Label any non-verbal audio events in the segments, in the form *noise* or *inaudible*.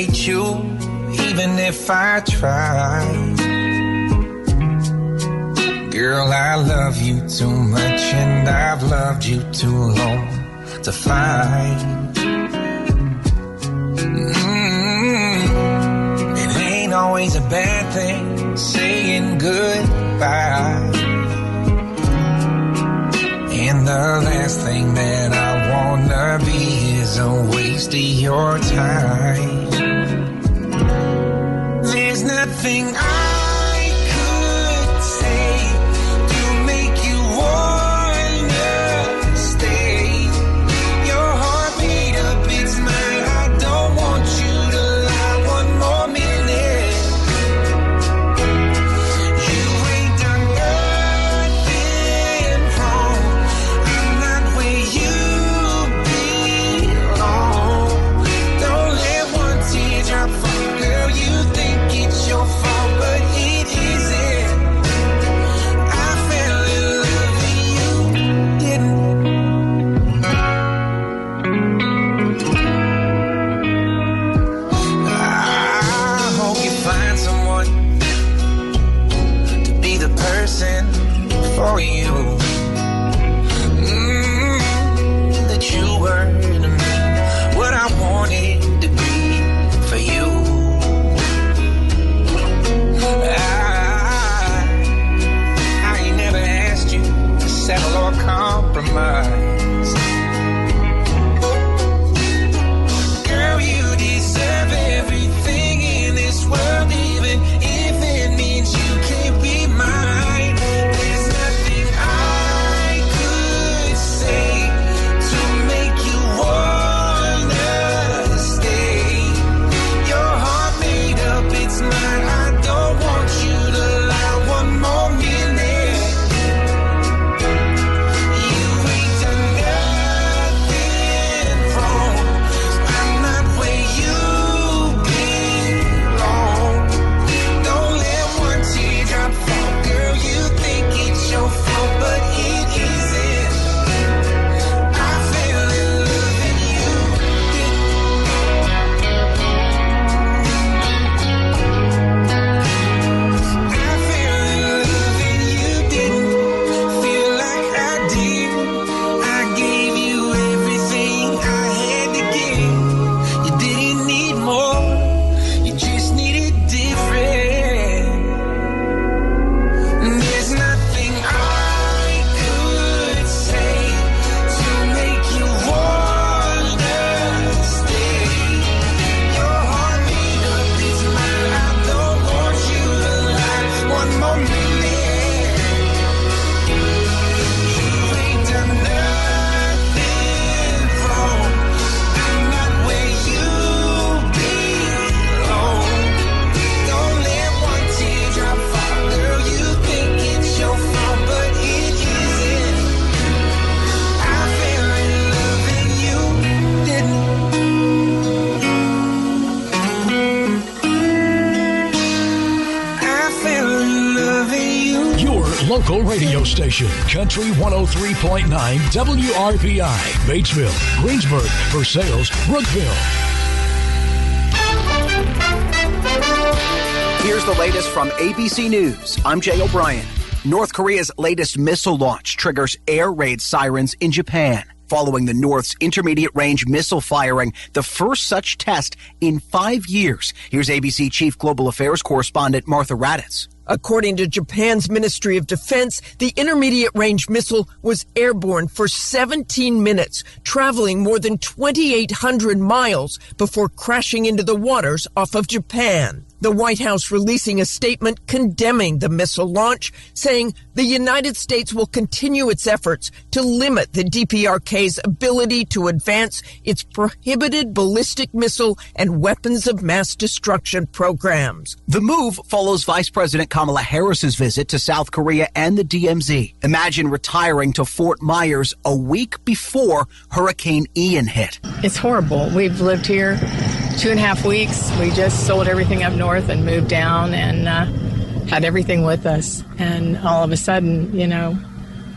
hate you, even if I try. Girl, I love you too much, and I've loved you too long to fight. Mm-hmm. It ain't always a bad thing saying goodbye. And the last thing that I wanna be is a waste of your time. I radio station, Country 103.9 WRBI, Batesville, Greensburg, Versailles, Brookville. Here's the latest from ABC News. I'm Jay O'Brien. North Korea's latest missile launch triggers air raid sirens in Japan. Following the North's intermediate range missile firing, the first such test in five years. Here's ABC Chief Global Affairs correspondent Martha Raddatz. According to Japan's Ministry of Defense, the intermediate range missile was airborne for 17 minutes, traveling more than 2,800 miles before crashing into the waters off of Japan. The White House releasing a statement condemning the missile launch, saying the United States will continue its efforts to limit the DPRK's ability to advance its prohibited ballistic missile and weapons of mass destruction programs. The move follows Vice President Kamala Harris's visit to South Korea and the DMZ. Imagine retiring to Fort Myers a week before Hurricane Ian hit. It's horrible. We've lived here two and a half weeks. We just sold everything up north and moved down and uh, had everything with us. And all of a sudden, you know,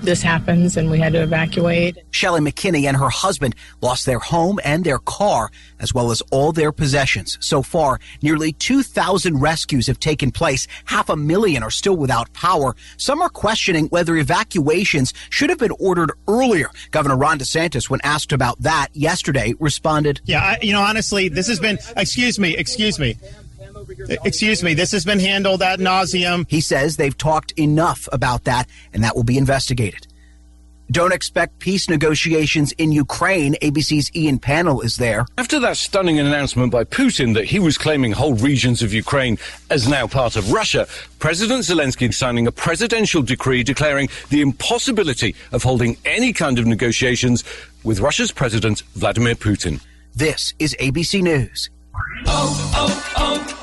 this happens and we had to evacuate. Shelley McKinney and her husband lost their home and their car, as well as all their possessions. So far, nearly 2,000 rescues have taken place. Half a million are still without power. Some are questioning whether evacuations should have been ordered earlier. Governor Ron DeSantis, when asked about that yesterday, responded, Yeah, I, you know, honestly, this has been, excuse me, excuse me. Uh, excuse me, this has been handled ad nauseum. He says they've talked enough about that and that will be investigated. Don't expect peace negotiations in Ukraine. ABC's Ian Pannell is there. After that stunning announcement by Putin that he was claiming whole regions of Ukraine as now part of Russia, President Zelensky is signing a presidential decree declaring the impossibility of holding any kind of negotiations with Russia's President Vladimir Putin. This is ABC News. Oh, oh, oh.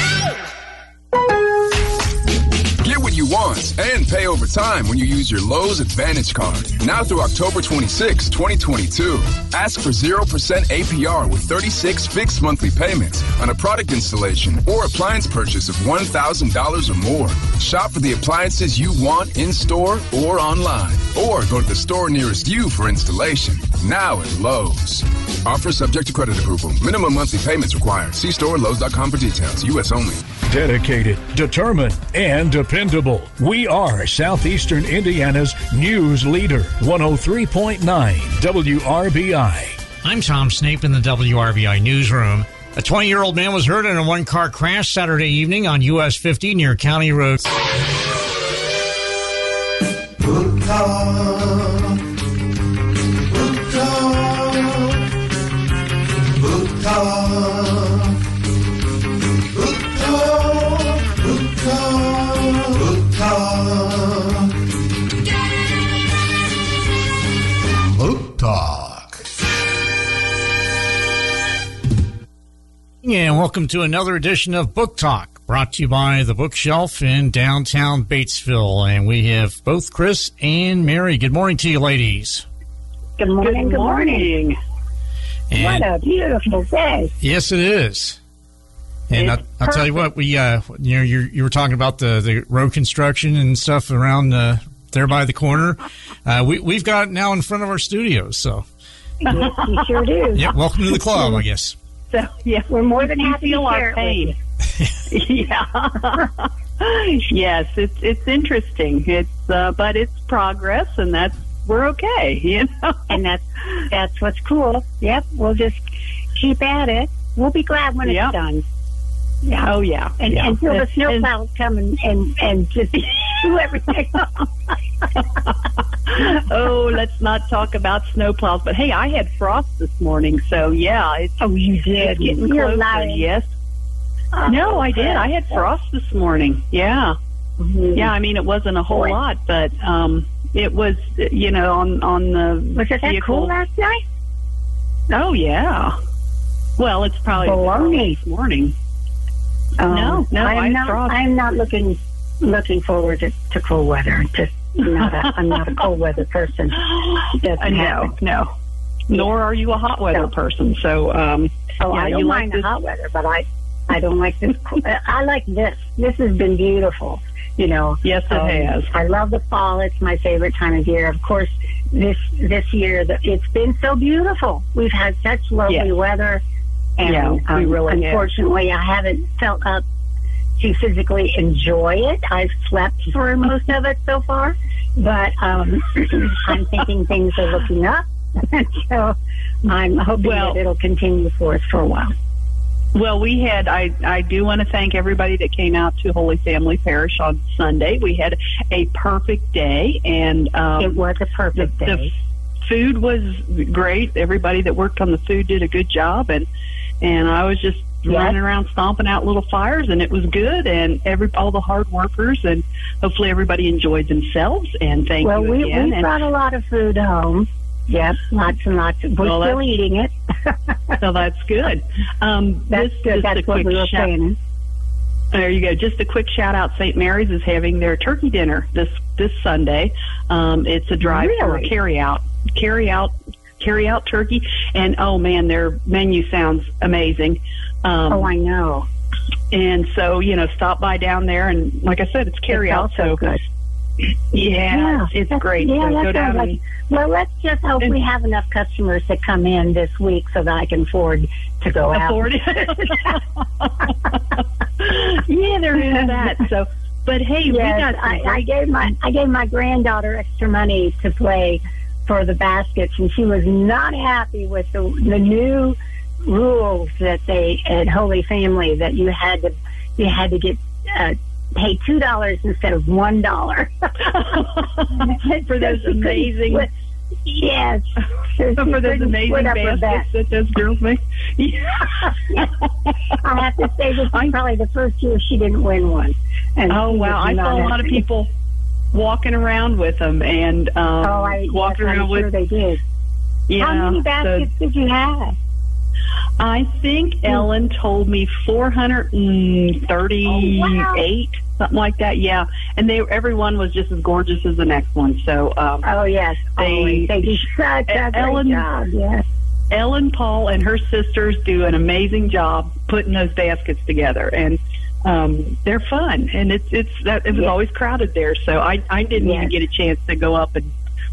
want and pay over time when you use your Lowe's Advantage card. Now through October 26, 2022. Ask for 0% APR with 36 fixed monthly payments on a product installation or appliance purchase of $1,000 or more. Shop for the appliances you want in store or online. Or go to the store nearest you for installation. Now at Lowe's. Offer subject to credit approval. Minimum monthly payments required. See store Lowe's.com for details. U.S. only. Dedicated, determined, and dependable. We are Southeastern Indiana's news leader. 103.9 WRBI. I'm Tom Snape in the WRBI newsroom. A 20 year old man was hurt in a one car crash Saturday evening on US 50 near County Road. And welcome to another edition of Book Talk, brought to you by the Bookshelf in downtown Batesville. And we have both Chris and Mary. Good morning to you, ladies. Good morning. Good morning. And What a beautiful day. yes, it is. And I'll, I'll tell you what, we uh, you know, you you were talking about the the road construction and stuff around uh, there by the corner. Uh, we we've got it now in front of our studios. So, Yes, you sure do. yeah, welcome to the club, I guess. So, yeah, we're more than happy feel to share with pain. *laughs* yeah. yes, it's it's interesting. It's uh, but it's progress, and that's we're okay. *laughs* You know. And that's that's what's cool. Yep, we'll just keep at it. We'll be glad when Yep. it's done. Yeah. Oh yeah. And yeah. until the And- snowplows come and, and, and just *laughs* do everything. *laughs* oh, let's not talk about snowplows. But hey, I had frost this morning, so yeah, it's oh, you did. it's getting You're closer. lying. Yes. Oh, no, I did. I had frost this morning. Yeah. Mhm. Yeah, I mean it wasn't a whole Boy. lot, but um it was you know on on the Was it that cool last night? Oh yeah. Well, it's probably this morning. Um, No, no, I'm not. I'm not looking looking forward to, to cool weather. Just not. A, I'm not a cold weather person. *gasps* Doesn't Uh, no, happen. no. Nor are you a hot weather No. person. So, um, Oh, yeah, I don't like mind this. the hot weather, but I I don't like this. cool- I like this. This has been beautiful. You know. Yes, it Um, has. I love the fall. It's my favorite time of year. Of course, this this year the, it's been so beautiful. We've had such lovely Yes. weather, and Yeah, we um, really have. unfortunately, I haven't felt up to physically enjoy it. I've slept through *laughs* most of it so far, but um, *clears throat* I'm thinking things are looking up. *laughs* so I'm hoping Well- that it'll continue for us for a while. Well, we had, I, I do want to thank everybody that came out to Holy Family Parish on Sunday. We had a perfect day and, um, it was a perfect the, day. the food was great. Everybody that worked on the food did a good job and, and I was just running around stomping out little fires and it was good and every, all the hard workers and hopefully everybody enjoyed themselves and thank well, you we again. we and, brought a lot of food home. Yep, lots and lots. Of, we're Well, still eating it. *laughs* So that's good. Um, That's this- good. just That's a what quick we were shout-. There you go. Just a quick shout out. St. Mary's is having their turkey dinner this this Sunday. Um, it's a drive Really? carry out, carry out, carry out turkey, and oh man, their menu sounds amazing. Um, Oh, I know. and so you know, stop by down there, and like I said, it's carry *laughs* It's out. So good. yeah, it's that's- great. Yeah, so that go down sounds and. Well, let's just hope we have enough customers to come in this week so that I can afford to go out. afford it. *laughs* yeah, there is that. So, but hey, we got. I, I gave my I gave my granddaughter extra money to play for the baskets, and she was not happy with the the new rules that they at Holy Family that you had to you had to get uh, pay two dollars instead of one dollar *laughs* *laughs* for those amazing. Yes, So *laughs* for those amazing split up her baskets that those girls make. Yeah. I have to say this is probably the first year she didn't win one. And oh wow! I saw a lot of people walking around with them and um, Oh, I walking yes, around I'm with. sure they did. Yeah, How many so- baskets did you have? I think Ellen told me 438, something like that. Yeah, and they everyone was just as gorgeous as the next one. So um, Oh yes, they they do *laughs* such a great job. Yes. Ellen Paul and her sisters do an amazing job putting those baskets together, and um, they're fun. And it's it's that it was Yes. always crowded there, so I I didn't even get a chance to go up and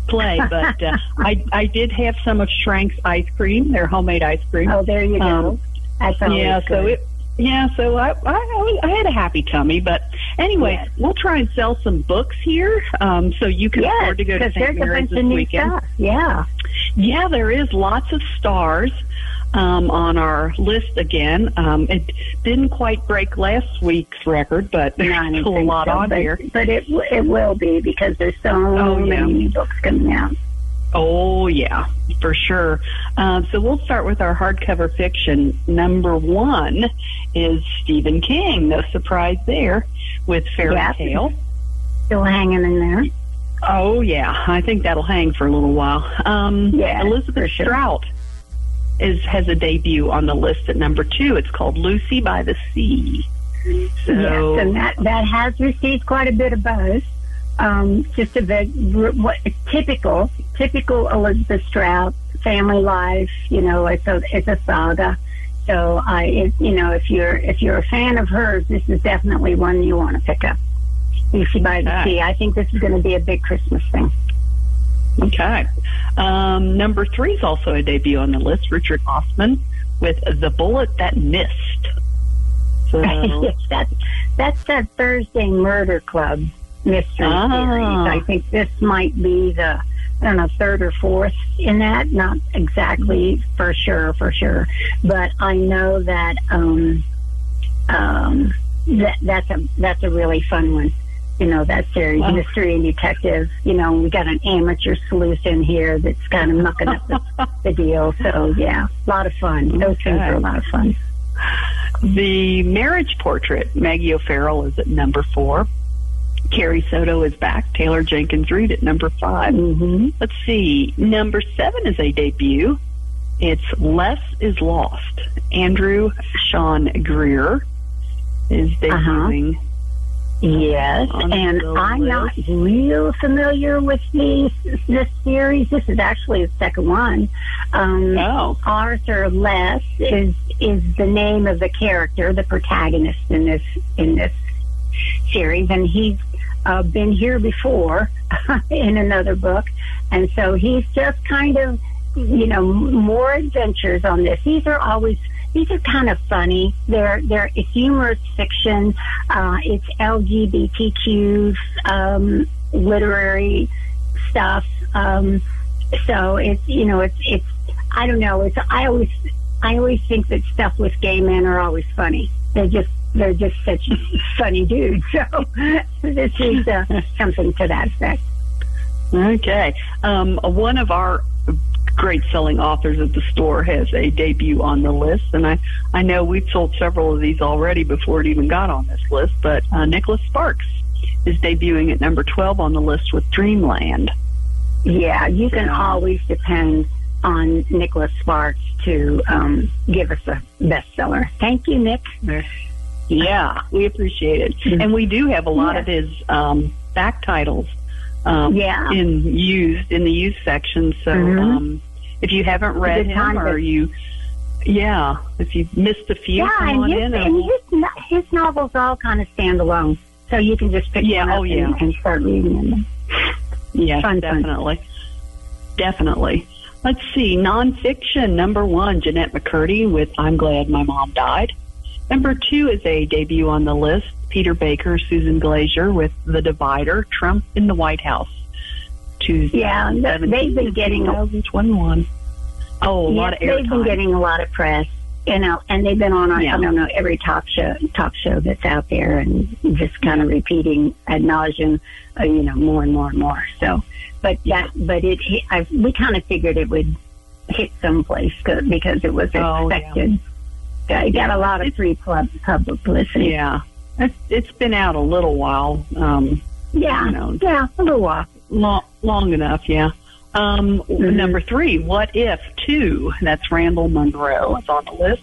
play, *laughs* but uh, I I did have some of Shrank's ice cream, their homemade ice cream. Oh, there you go. Um, That's yeah, so it. Yeah, so I, I I had a happy tummy, but anyway, Yes. we'll try and sell some books here, um, so you can yes, afford to go to St. there's a Mary's this weekend. stuff. Yeah. Yeah, there is lots of stars um, on our list again. Um, it didn't quite break last week's record, but there's No, still a lot so, on but, here. But it it will be because there's so Oh, yeah. many new books coming out. Oh, yeah, for sure. Um, so we'll start with our hardcover fiction. Number one is Stephen King. No surprise there with Fairy. Tale. Still hanging in there. Oh, yeah, I think that'll hang for a little while. Um, Yeah, Elizabeth sure. Strout is has a debut on the list at number two. It's called Lucy by the Sea. So, yes, and that that has received quite a bit of buzz. Um, just a bit what typical typical Elizabeth Strout family life. You know, it's a it's a saga. So I, it, you know, if you're if you're a fan of hers, this is definitely one you want to pick up. Lucy by the Sea. I think this is going to be a big Christmas thing. Okay. Um, number three is also a debut on the list. Richard Osman with The Bullet That Missed. So, yes, *laughs* that's that's that Thursday Murder Club mystery Ah. series. I think this might be the I don't know third or fourth in that. Not exactly for sure, for sure, but I know that um, um, that that's a that's a really fun one. You know that series, Wow. mystery and detective. You know, we got an amateur sleuth in here that's kind of mucking up the, *laughs* the deal. So yeah, a lot of fun. Those things are a lot of fun. the marriage portrait, Maggie O'Farrell is at number four. Carrie Soto is back. Taylor Jenkins Reid at number 5 Mm-hmm. Let's see. Number seven is a debut. It's Less is Lost. Andrew Sean Greer is debuting. Yes, and I'm not real familiar with these this series. This is actually the second one. Um, Oh. Arthur Less is is the name of the character, the protagonist in this in this series, and he's uh, been here before *laughs* in another book, and so he's just kind of you know more adventures on this. These are always these are kind of funny. They're they're it's humorous fiction. Uh, it's LGBTQ um, literary stuff. Um, so it's you know it's it's I don't know. It's I always I always think that stuff with gay men are always funny. They're just they're just such *laughs* funny dudes. *laughs* So this is uh, something to that effect. Okay. Um, one of our great selling authors at the store has a debut on the list, and I, I know we've sold several of these already before it even got on this list, but uh, Nicholas Sparks is debuting at number 12 on the list with Dreamland. Yeah, you can always depend on Nicholas Sparks to um, give us a bestseller. Thank you, Nick. *laughs* Yeah, we appreciate it, and we do have a lot Yeah. of his um, back titles. Um, Yeah. in used in the used section. So Mhm. um, if you haven't read him, or you, yeah, if you've missed a few, Yeah, come and, on his, in. and his, his novels all kind of stand alone. So you can just pick Yeah, oh, yeah. and, and start reading them. Yeah, Fun, fun. definitely. Definitely. Let's see. Nonfiction, number one, Jennette McCurdy with I'm Glad My Mom Died. Number two is a debut on the list, Peter Baker, Susan Glazier with The Divider, Trump in the White House. Tuesday, Yeah, they've been getting a 2021. Oh, a lot of Yes, They've been getting a lot of press, you know, and they've been on, Yeah. I don't know, every talk show, talk show that's out there, and just kind of repeating ad nauseum, uh, you know, more and more and more. So, but that, but it, I, we kind of figured it would hit someplace 'cause- because it was Oh, yeah. expected. Yeah, It got Yeah. a lot of free pub, publicity. Yeah. It's, it's been out a little while. Um, yeah, you know, yeah, a little while. long, long enough, yeah. Um, Mm-hmm. Number three, What If Two? That's Randall Munroe. It's on the list.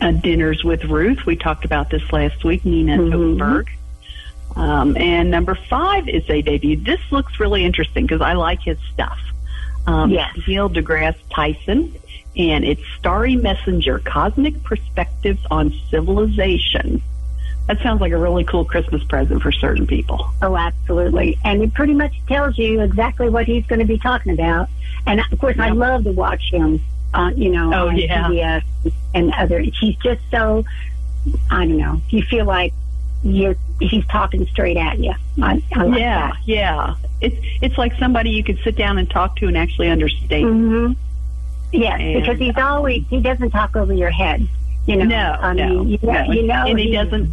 Uh, Dinners with Ruth. We talked about this last week. Nina Mhm. Um, and number five is a debut. This looks really interesting because I like his stuff. Um, Yes. Neil deGrasse Tyson, and it's Starry Messenger: Cosmic Perspectives on Civilization. That sounds like a really cool Christmas present for certain people. Oh, absolutely. And it pretty much tells you exactly what he's going to be talking about. And of course, I love to watch him, uh, you know, Oh, on yeah. PBS and other. He's just so, I don't know, you feel like you're, he's talking straight at you. I, I like yeah, that. yeah. It's it's like somebody you could sit down and talk to and actually understand. hmm Yes, And- because he's always, he doesn't talk over your head. You know, No, I no, you know, no. you know and he he's- doesn't.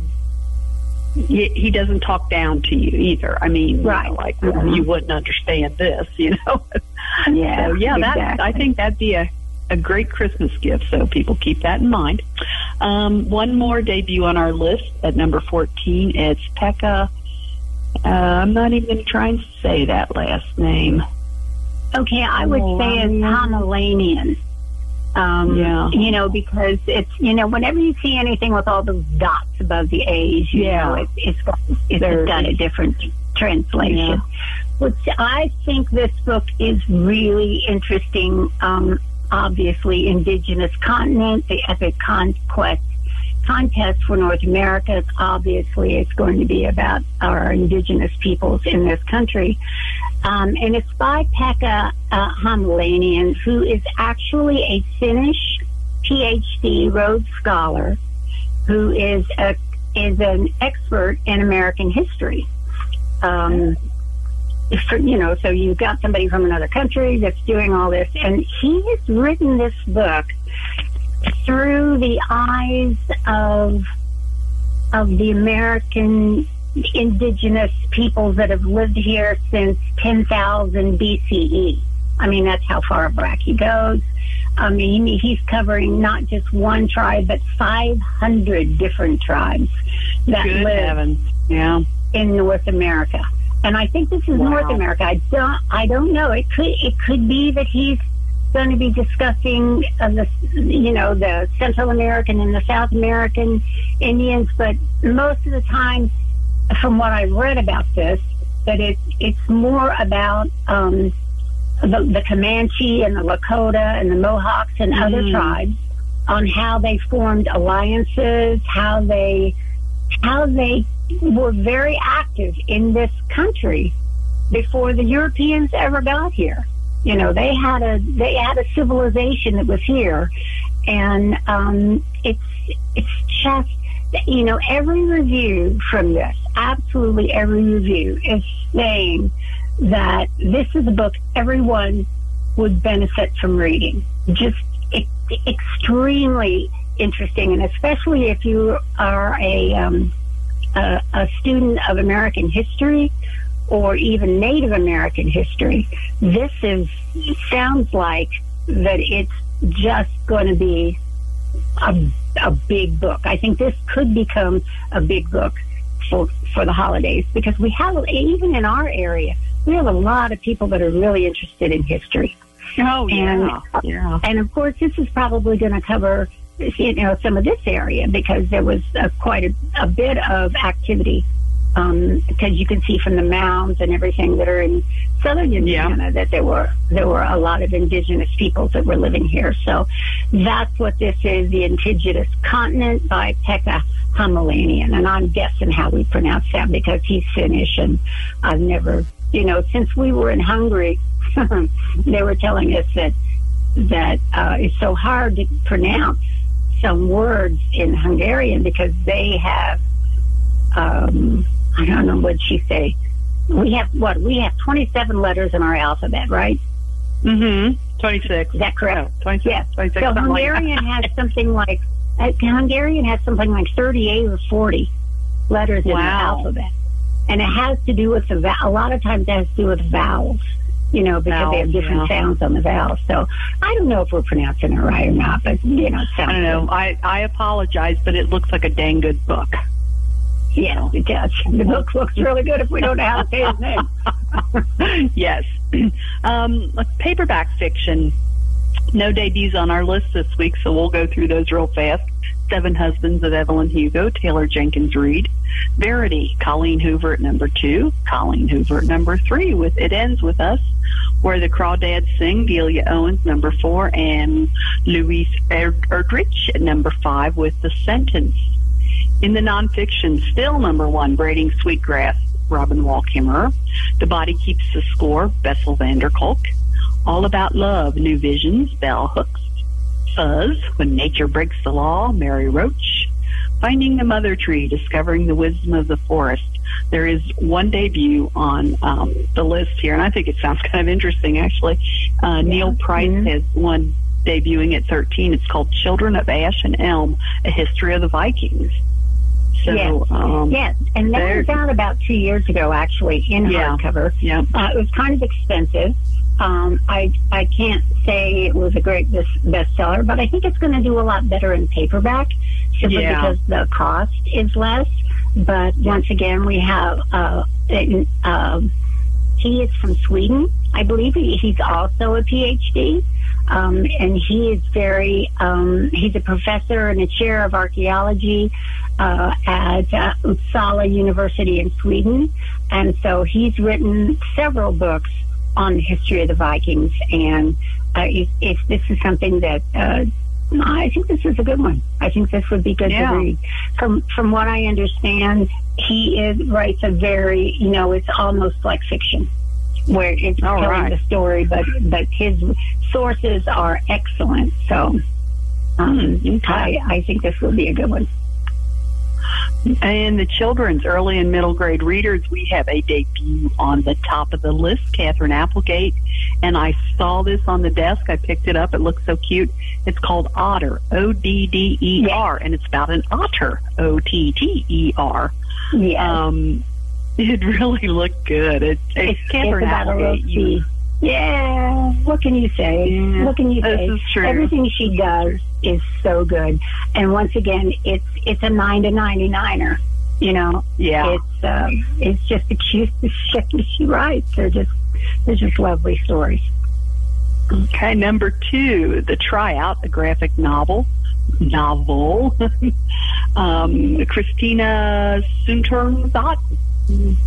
He, he doesn't talk down to you either. I mean, you know, Right. like Mhm. you wouldn't understand this, *laughs* you know. Yeah, so yeah, that. I think that'd be a a great Christmas gift. So people keep that in mind. Um, one more debut on our list at number fourteen. It's Pekka. Uh, I'm not even going to try and say that last name. Okay, I would say it's Pomeranian. Um, Yeah. You know, because it's, you know, whenever you see anything with all those dots above the A's, you Yeah. know, it, it's got, it's There- got a different translation. Yeah. Which I think this book is really interesting. Um, obviously, indigenous continent, the epic conquest contest for North America. Obviously it's going to be about our indigenous peoples in this country. Um, and it's by Pekka uh, who is actually a Finnish PhD Rhodes Scholar, who is a is an expert in American history. Um, for, you know, so you've got somebody from another country that's doing all this, and he has written this book through the eyes of of the American indigenous peoples that have lived here since 10,000 BCE. I mean, that's how far back he goes. I mean, he's covering not just one tribe, but 500 different tribes that Good live heavens! Yeah. in North America. And I think this is Wow. North America. I don't, I don't know. It could, it could be that he's going to be discussing uh, the, you know, the Central American and the South American Indians, but most of the time, from what I've read about this, that it's it's more about um, the, the Comanche and the Lakota and the Mohawks and other Mm. tribes on how they formed alliances, how they how they were very active in this country before the Europeans ever got here. You know, they had a they had a civilization that was here, and um, it's it's just you know every review from this, absolutely every review is saying that this is a book everyone would benefit from reading. Just e- extremely interesting, and especially if you are a um, a, a student of American history or even Native American history, this is sounds like that it's just going to be a, a big book. I think this could become a big book for for the holidays because we have even in our area we have a lot of people that are really interested in history. Oh And, yeah, yeah. and of course, this is probably going to cover, you know, some of this area because there was uh, quite a, a bit of activity. Um, because you can see from the mounds and everything that are in southern Indiana that there were there were a lot of indigenous peoples that were living here. So that's what this is: the indigenous continent by Pekka Hamelanian, and I'm guessing how we pronounce that because he's Finnish, and I've never, you know, since we were in Hungary, *laughs* they were telling us that that uh, it's so hard to pronounce some words in Hungarian because they have, um, I don't know what she say. We have what? We have 27 letters in our alphabet, right? Mm-hmm. 26. Is that correct? Oh, 26. Yes. 26, So something like. Hungarian has *laughs* something like uh, Hungarian has something like 38 or 40 letters in the alphabet, and it has to do with the a lot of times it has to do with vowels. You know, because they have different yeah. sounds on the vowels. So I don't know if we're pronouncing it right or not, but you know, it sounds I don't know. I, I apologize, but it looks like a dang good book. Yes, it does. The book looks really good if we don't know how to say his name. *laughs* yes. *clears throat* Um, paperback fiction. No debuts on our list this week, so we'll go through those real fast. Seven Husbands of Evelyn Hugo, Taylor Jenkins Reid. Verity, Colleen Hoover at number two. Colleen Hoover at number three with It Ends With Us. Where the Crawdads Sing, Delia Owens, number four. And Louise Erdrich at number five with The Sentence. In the nonfiction, still number one, Braiding Sweetgrass, Robin Wall Kimmerer. The Body Keeps the Score, Bessel van der Kolk. All About Love, New Visions, Bell Hooks. Fuzz, When Nature Breaks the Law, Mary Roach. Finding the Mother Tree, Discovering the Wisdom of the Forest. There is one debut on um, the list here, and I think it sounds *laughs* kind of interesting, actually. Uh, Neil Price has one debuting at 13. It's called Children of Ash and Elm, A History of the Vikings. So, yes, um, yes, and that was out about two years ago, actually, in Yeah. hardcover. Yeah. Uh, it was kind of expensive. Um, I I can't say it was a great best bestseller, but I think it's going to do a lot better in paperback, simply Yeah. because the cost is less. But once again, we have uh, um, he is from Sweden, I believe. He, he's also a PhD. Um, and he is very, um, he's a professor and a chair of archaeology uh, at uh, Uppsala University in Sweden. And so he's written several books on the history of the Vikings. And uh, if, if this is something that, uh, I think this is a good one. I think this would be good Yeah. to read. From from what I understand, he is writes a very, you know, it's almost like fiction where it's All telling right. the story, but but his sources are excellent. So um, I, I think this will be a good one. And the children's early and middle grade readers, we have a debut on the top of the list, Katherine Applegate. And I saw this on the desk. I picked it up. It looks so cute. It's called Otter, O D D E R, and it's about an otter, O T T E R. Yes. Um, *laughs* it really looked good. It, it's, it's about a Yeah, what can you say? Yeah, what can you this say? is true. Everything she does is so good. And once again, it's it's a nine to ninety niner. You know, Yeah. It's um, it's just the cutest *laughs* shit that she writes. They're just they're just lovely stories. Okay, number two, The Tryout, a graphic novel. Novel. *laughs* um, Christina Sunterndot.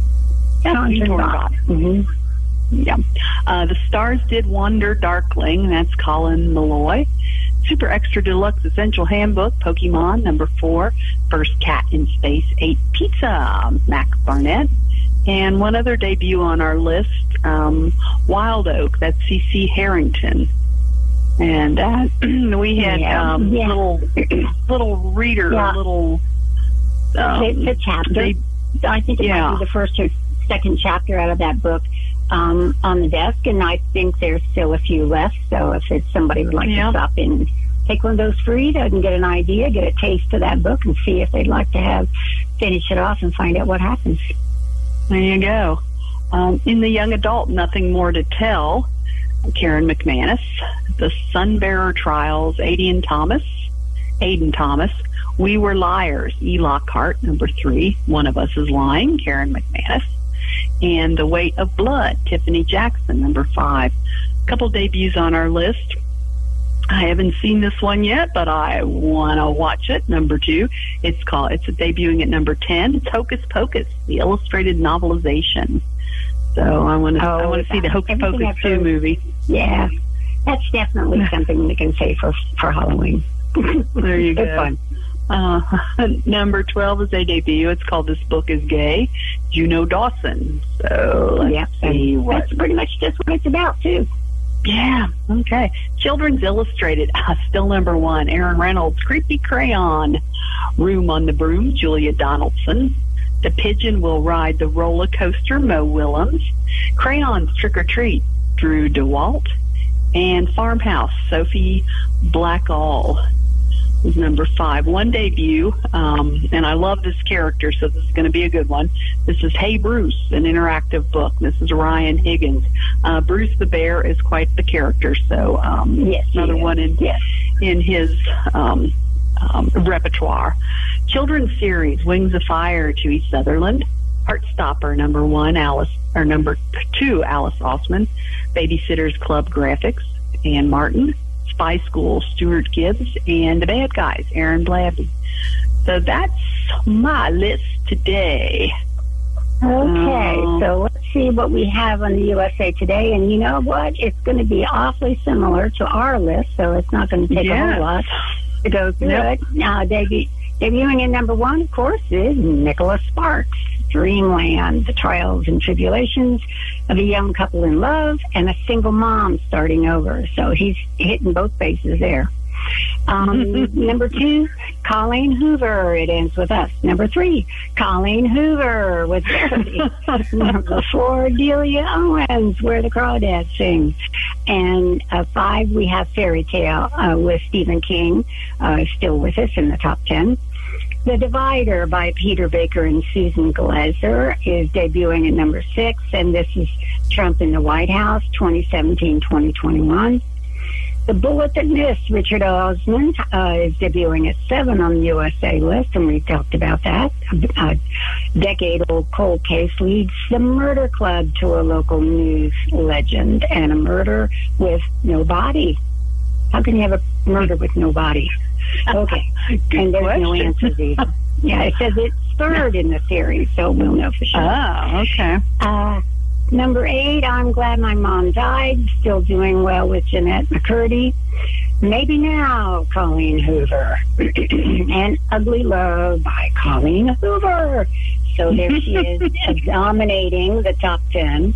Yeah, Sunterndot. hmm Yeah. Uh, the Stars Did Wander Darkling, that's Colin Meloy. Super Extra Deluxe Essential Handbook, Pokemon, number four. First Cat in Space, Ate Pizza, Mac Barnett. And one other debut on our list, um, Wild Oak, that's C.C. Harrington. And uh, *clears throat* we had Yeah. um, Yeah. little little reader, Yeah. little um, it's a chapter. they- I think it Yeah. might be the first or second chapter out of that book um, on the desk, and I think there's still a few left. So if it's somebody would like Yeah. to stop in and take one of those free, they can get an idea, get a taste of that book, and see if they'd like to have finish it off and find out what happens. There you go. Um, in the young adult, nothing more to tell. Karen McManus, the Sunbearer Trials, Aiden Thomas, Aiden Thomas. We were liars. E. Lockhart, number three. One of us is lying. Karen McManus. and The Weight of Blood, Tiffany Jackson, number five. A couple debuts on our list. I haven't seen this one yet, but I want to watch it. Number two, it's called. It's debuting at number ten. It's Hocus Pocus, the illustrated novelization. So I want to. Oh, I want to see the Hocus Pocus two movie. Yeah, that's definitely *laughs* something we can say for for Halloween. There you Good go. fun. Uh, *laughs* number 12 is a debut. It's called This Book is Gay. Juno Dawson. So let's yeah, see what. that's pretty much just what it's about too. Yeah, okay. Children's Illustrated, uh, *laughs* still number one. Aaron Reynolds, Creepy Crayon. Room on the Broom, Julia Donaldson. The Pigeon Will Ride the Roller Coaster, Mo Willems. Crayons Trick or Treat, Drew Daywalt. And Farmhouse, Sophie Blackall was number five. One debut, um, and I love this character, so this is going to be a good one. This is Hey Bruce, an interactive book. This is Ryan Higgins. Uh, Bruce the Bear is quite the character, so um, Yes, another one in Yes. in his um, um, repertoire. Children's series: Wings of Fire, Tui Sutherland. Heartstopper, number one, Alice, or number two, Alice Oseman. Babysitters Club Graphics, Ann Martin. Spy School, Stuart Gibbs, and The Bad Guys, Aaron Blabby. So that's my list today. Okay, Um, so let's see what we have on the USA Today. And you know what? It's going to be awfully similar to our list, so it's not going to take a whole lot to go through Yep. it. Now, debut, debuting at number one, of course, is Nicholas Sparks, Dreamland, the trials and tribulations of a young couple in love and a single mom starting over. So he's hitting both bases there. Um, *laughs* number two, Colleen Hoover. It ends with us. Number three, Colleen Hoover with Verity. *laughs* number four, Delia Owens, Where the Crawdads Sing. And uh, five, we have Fairy Tale uh, with Stephen King, uh, still with us in the top ten. The Divider by Peter Baker and Susan Glazer is debuting at number six, and this is Trump in the White House 2017 2021. The Bullet That Missed, Richard Osman, uh, is debuting at seven on the USA list, and we talked about that. A decade old cold case leads the murder club to a local news legend and a murder with no body. How can you have a murder with no body? Okay. *laughs* and there's no answers either. Yeah, it says it's third in the series, so we'll know for sure. Oh, okay. Uh, number eight, I'm glad my mom died. Still doing well with Jennette McCurdy. Maybe now, Colleen Hoover. *clears throat* and Ugly Love by Colleen Hoover. So there she is, *laughs* dominating the top 10.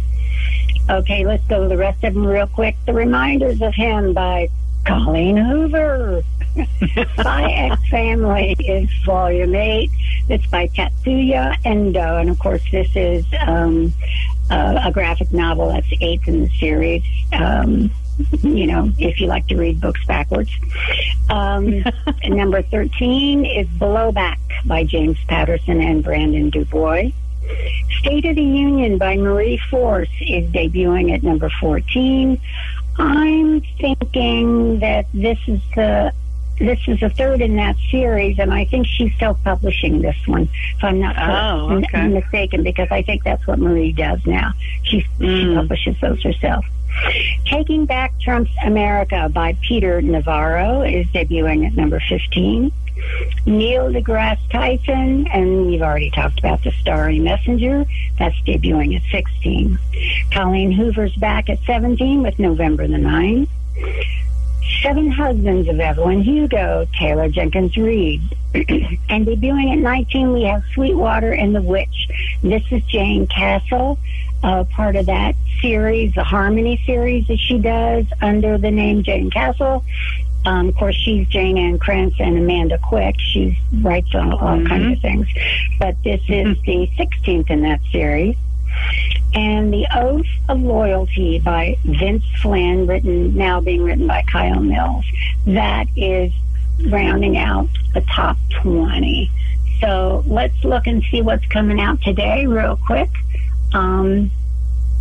Okay, let's go to the rest of them real quick. The Reminders of Him by Colleen Hoover. X Family is volume eight. It's by Tatsuya Endo. And of course, this is um, uh, a graphic novel that's eighth in the series. Um, you know, if you like to read books backwards. Um, *laughs* number 13 is Blowback by James Patterson and Brendan DuBois. State of the Union by Marie Force is debuting at number 14. I'm thinking that this is the this is the third in that series, and I think she's self-publishing this one, if I'm not Oh, okay. mistaken, because I think that's what Marie does now. She, she Mm. publishes those herself. Taking Back Trump's America by Peter Navarro is debuting at number 15. Neil deGrasse Tyson, and we've already talked about The Starry Messenger. That's debuting at 16. Colleen Hoover's back at 17 with November the 9th. Seven Husbands of Evelyn Hugo, Taylor Jenkins Reid. *clears throat* and debuting at 19, we have Sweetwater and the Witch. This is Jayne Castle, uh, part of that series, the Harmony series that she does under the name Jayne Castle. Um, of course, she's Jayne Ann Krentz and Amanda Quick. She writes all, all kinds of things. But this is the 16th in that series. And The Oath of Loyalty by Vince Flynn, written now being written by Kyle Mills. That is rounding out the top 20. So let's look and see what's coming out today real quick. Um,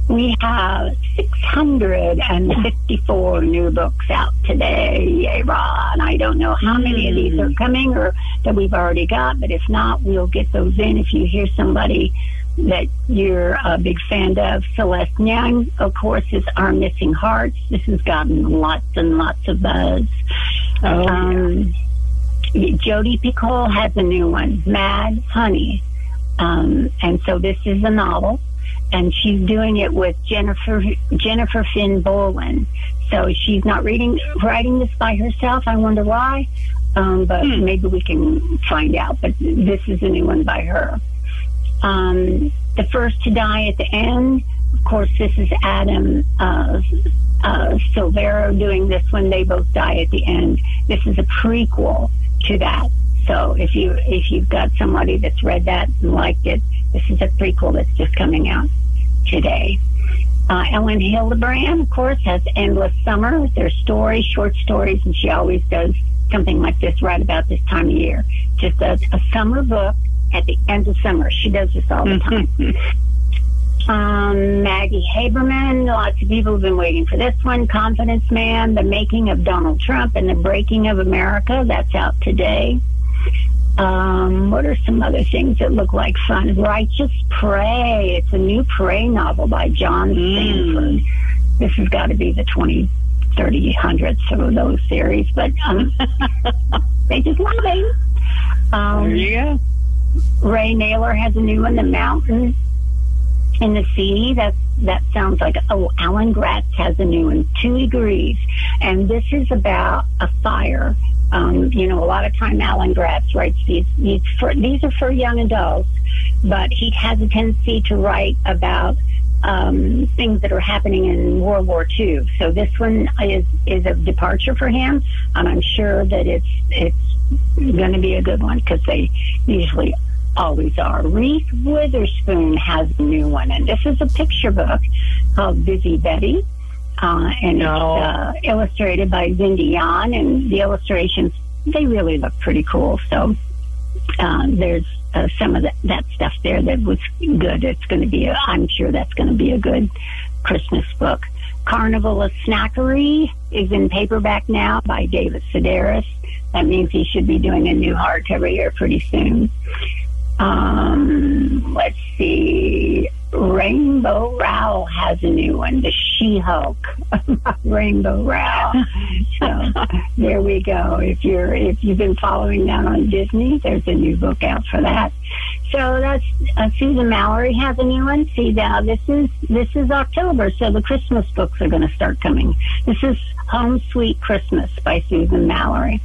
we have 654 new books out today. Yay, Ron. I don't know how many of these are coming or that we've already got, but if not, we'll get those in. If you hear somebody that you're a big fan of. Celeste Ng, of course, is Our Missing Hearts. This has gotten lots and lots of buzz. Oh, um, Jodi Picoult has a new one, Mad Honey. Um, and so this is a novel, and she's doing it with Jennifer Jennifer Finney Boylan. So she's not reading writing this by herself. I wonder why, um, but maybe we can find out. But this is a new one by her. Um, the first to die at the end. Of course, this is Adam uh, uh, Silvera doing this one. They both die at the end. This is a prequel to that. So if you if you've got somebody that's read that and liked it, this is a prequel that's just coming out today. Uh, Elin Hilderbrand, of course, has Endless Summer. They're stories, short stories, and she always does something like this right about this time of year. Just a, a summer book at the end of summer. She does this all the *laughs* time. Um, Maggie Haberman, lots of people have been waiting for this one. Confidence Man, The Making of Donald Trump and the Breaking of America. That's out today. Um, what are some other things that look like fun? Righteous Prey. It's a new Prey novel by John Sandford. This has got to be the 20, 30, of those series, but um, *laughs* they just love. Um, There you go. Ray Nayler has a new one, The Mountain in the Sea. That that sounds like oh, Alan Gratz has a new one, Two Degrees, and this is about a fire. Um, you know, a lot of time Alan Gratz writes these. These for these are for young adults, but he has a tendency to write about um, things that are happening in World War II. So this one is is a departure for him, and I'm sure that it's it's going to be a good one because they usually always are. Reese Witherspoon has a new one, and this is a picture book called Busy Betty. Uh, and it's uh, illustrated by Xindi Yan, and the illustrations they really look pretty cool. So uh, there's uh, some of that, that stuff there that was good. It's going to be, a, I'm sure that's going to be a good Christmas book. Carnival of Snackery is in paperback now by David Sedaris. That means he should be doing a new hardcover here pretty soon. Um, let's see. Rainbow Rowell has a new one, The She Hulk. *laughs* Rainbow Rowell. So there we go. If you're if you've been following that on Disney, there's a new book out for that. So that's uh, Susan Mallery has a new one. See now this is this is October, so the Christmas books are going to start coming. This is Home Sweet Christmas by Susan Mallery,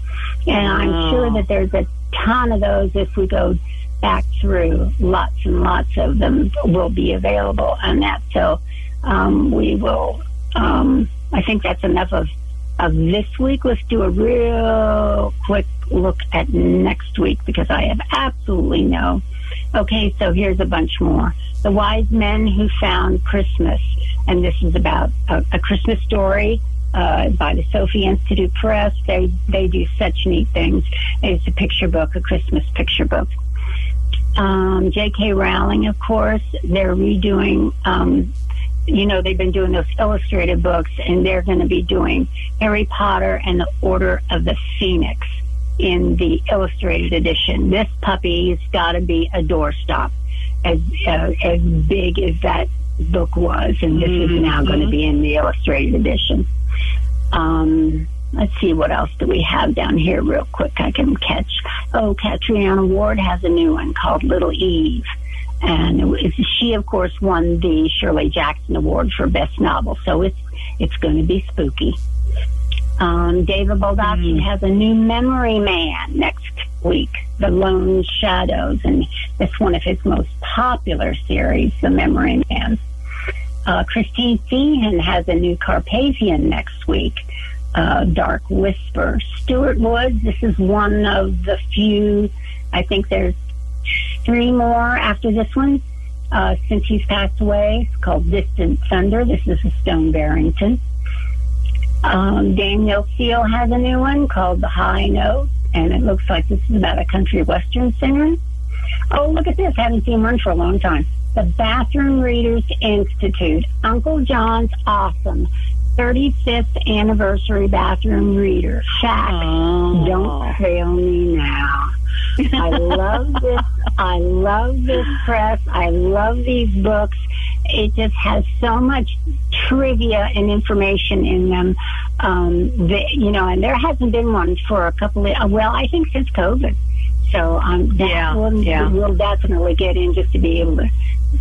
and I'm sure that there's a ton of those if we go back through. Lots and lots of them will be available on that. So um, we will. Um, I think that's enough of of this week. Let's do a real quick look at next week because I have absolutely no. Okay, so here's a bunch more. The Wise Men Who Found Christmas, and this is about a, a Christmas story uh, by the Sophia Institute Press. They they do such neat things. It's a picture book, a Christmas picture book. Um, J.K. Rowling, of course, they're redoing. Um, you know, they've been doing those illustrated books, and they're going to be doing Harry Potter and the Order of the Phoenix in the illustrated edition. This puppy's got to be a doorstop, as uh, as big as that book was, and this is now going to be in the illustrated edition. Um, let's see what else do we have down here real quick I can catch. Oh, Catriona Ward has a new one called Little Eve. And it was, she, of course, won the Shirley Jackson Award for Best Novel. So it's, it's going to be spooky. Um, David Baldacci has a new Memory Man next week, The Long Shadows, and it's one of his most popular series, The Memory Man. Uh, Christine Feehan has a new Carpathian next week, uh, Dark Whisper. Stuart Woods, this is one of the few, I think there's three more after this one, uh, since he's passed away. It's called Distant Thunder. This is a Stone Barrington. Um, Danielle Steel has a new one called The High Note, and it looks like this is about a country western singer. Oh, look at this. Haven't seen one for a long time. The Bathroom Readers Institute. Uncle John's Awesome. 35th anniversary bathroom reader. Shaq, don't fail me now. I love this. I love this press. I love these books. It just has so much trivia and information in them. Um, that, you know, and there hasn't been one for a couple of, well, I think since COVID. So um, that Yeah, yeah. we'll definitely get in just to be able to,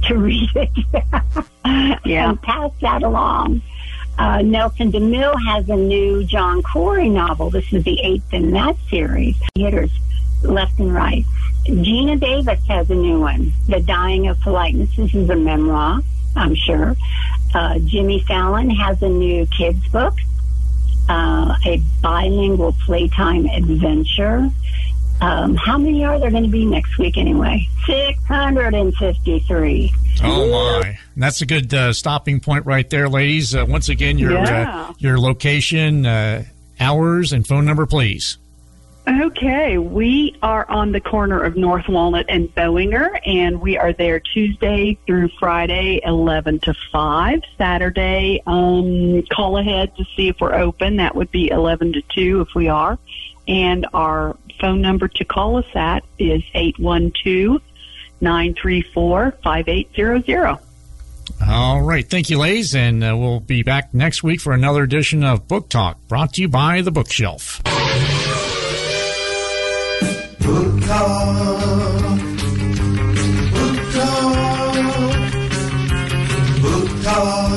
to read it *laughs* Yeah. and pass that along. Uh, Nelson DeMille has a new John Corey novel. This is the eighth in that series. Hitters left and right. Geena Davis has a new one, The Dying of Politeness. This is a memoir, I'm sure. Uh, Jimmy Fallon has a new kids book, uh, a bilingual playtime adventure. Um, how many are there going to be next week anyway? 653. Oh my! And that's a good uh, stopping point right there, ladies. Uh, once again, your Yeah. uh, your location, uh, hours, and phone number, please. Okay, we are on the corner of North Walnut and Bowinger, and we are there Tuesday through Friday, 11 to 5. Saturday, um, call ahead to see if we're open. That would be 11 to 2 if we are. And our phone number to call us at is 812 934 5800. All right. Thank you, ladies, And uh, we'll be back next week for another edition of Book Talk, brought to you by The Bookshelf. Book Talk. Book Talk. Book Talk.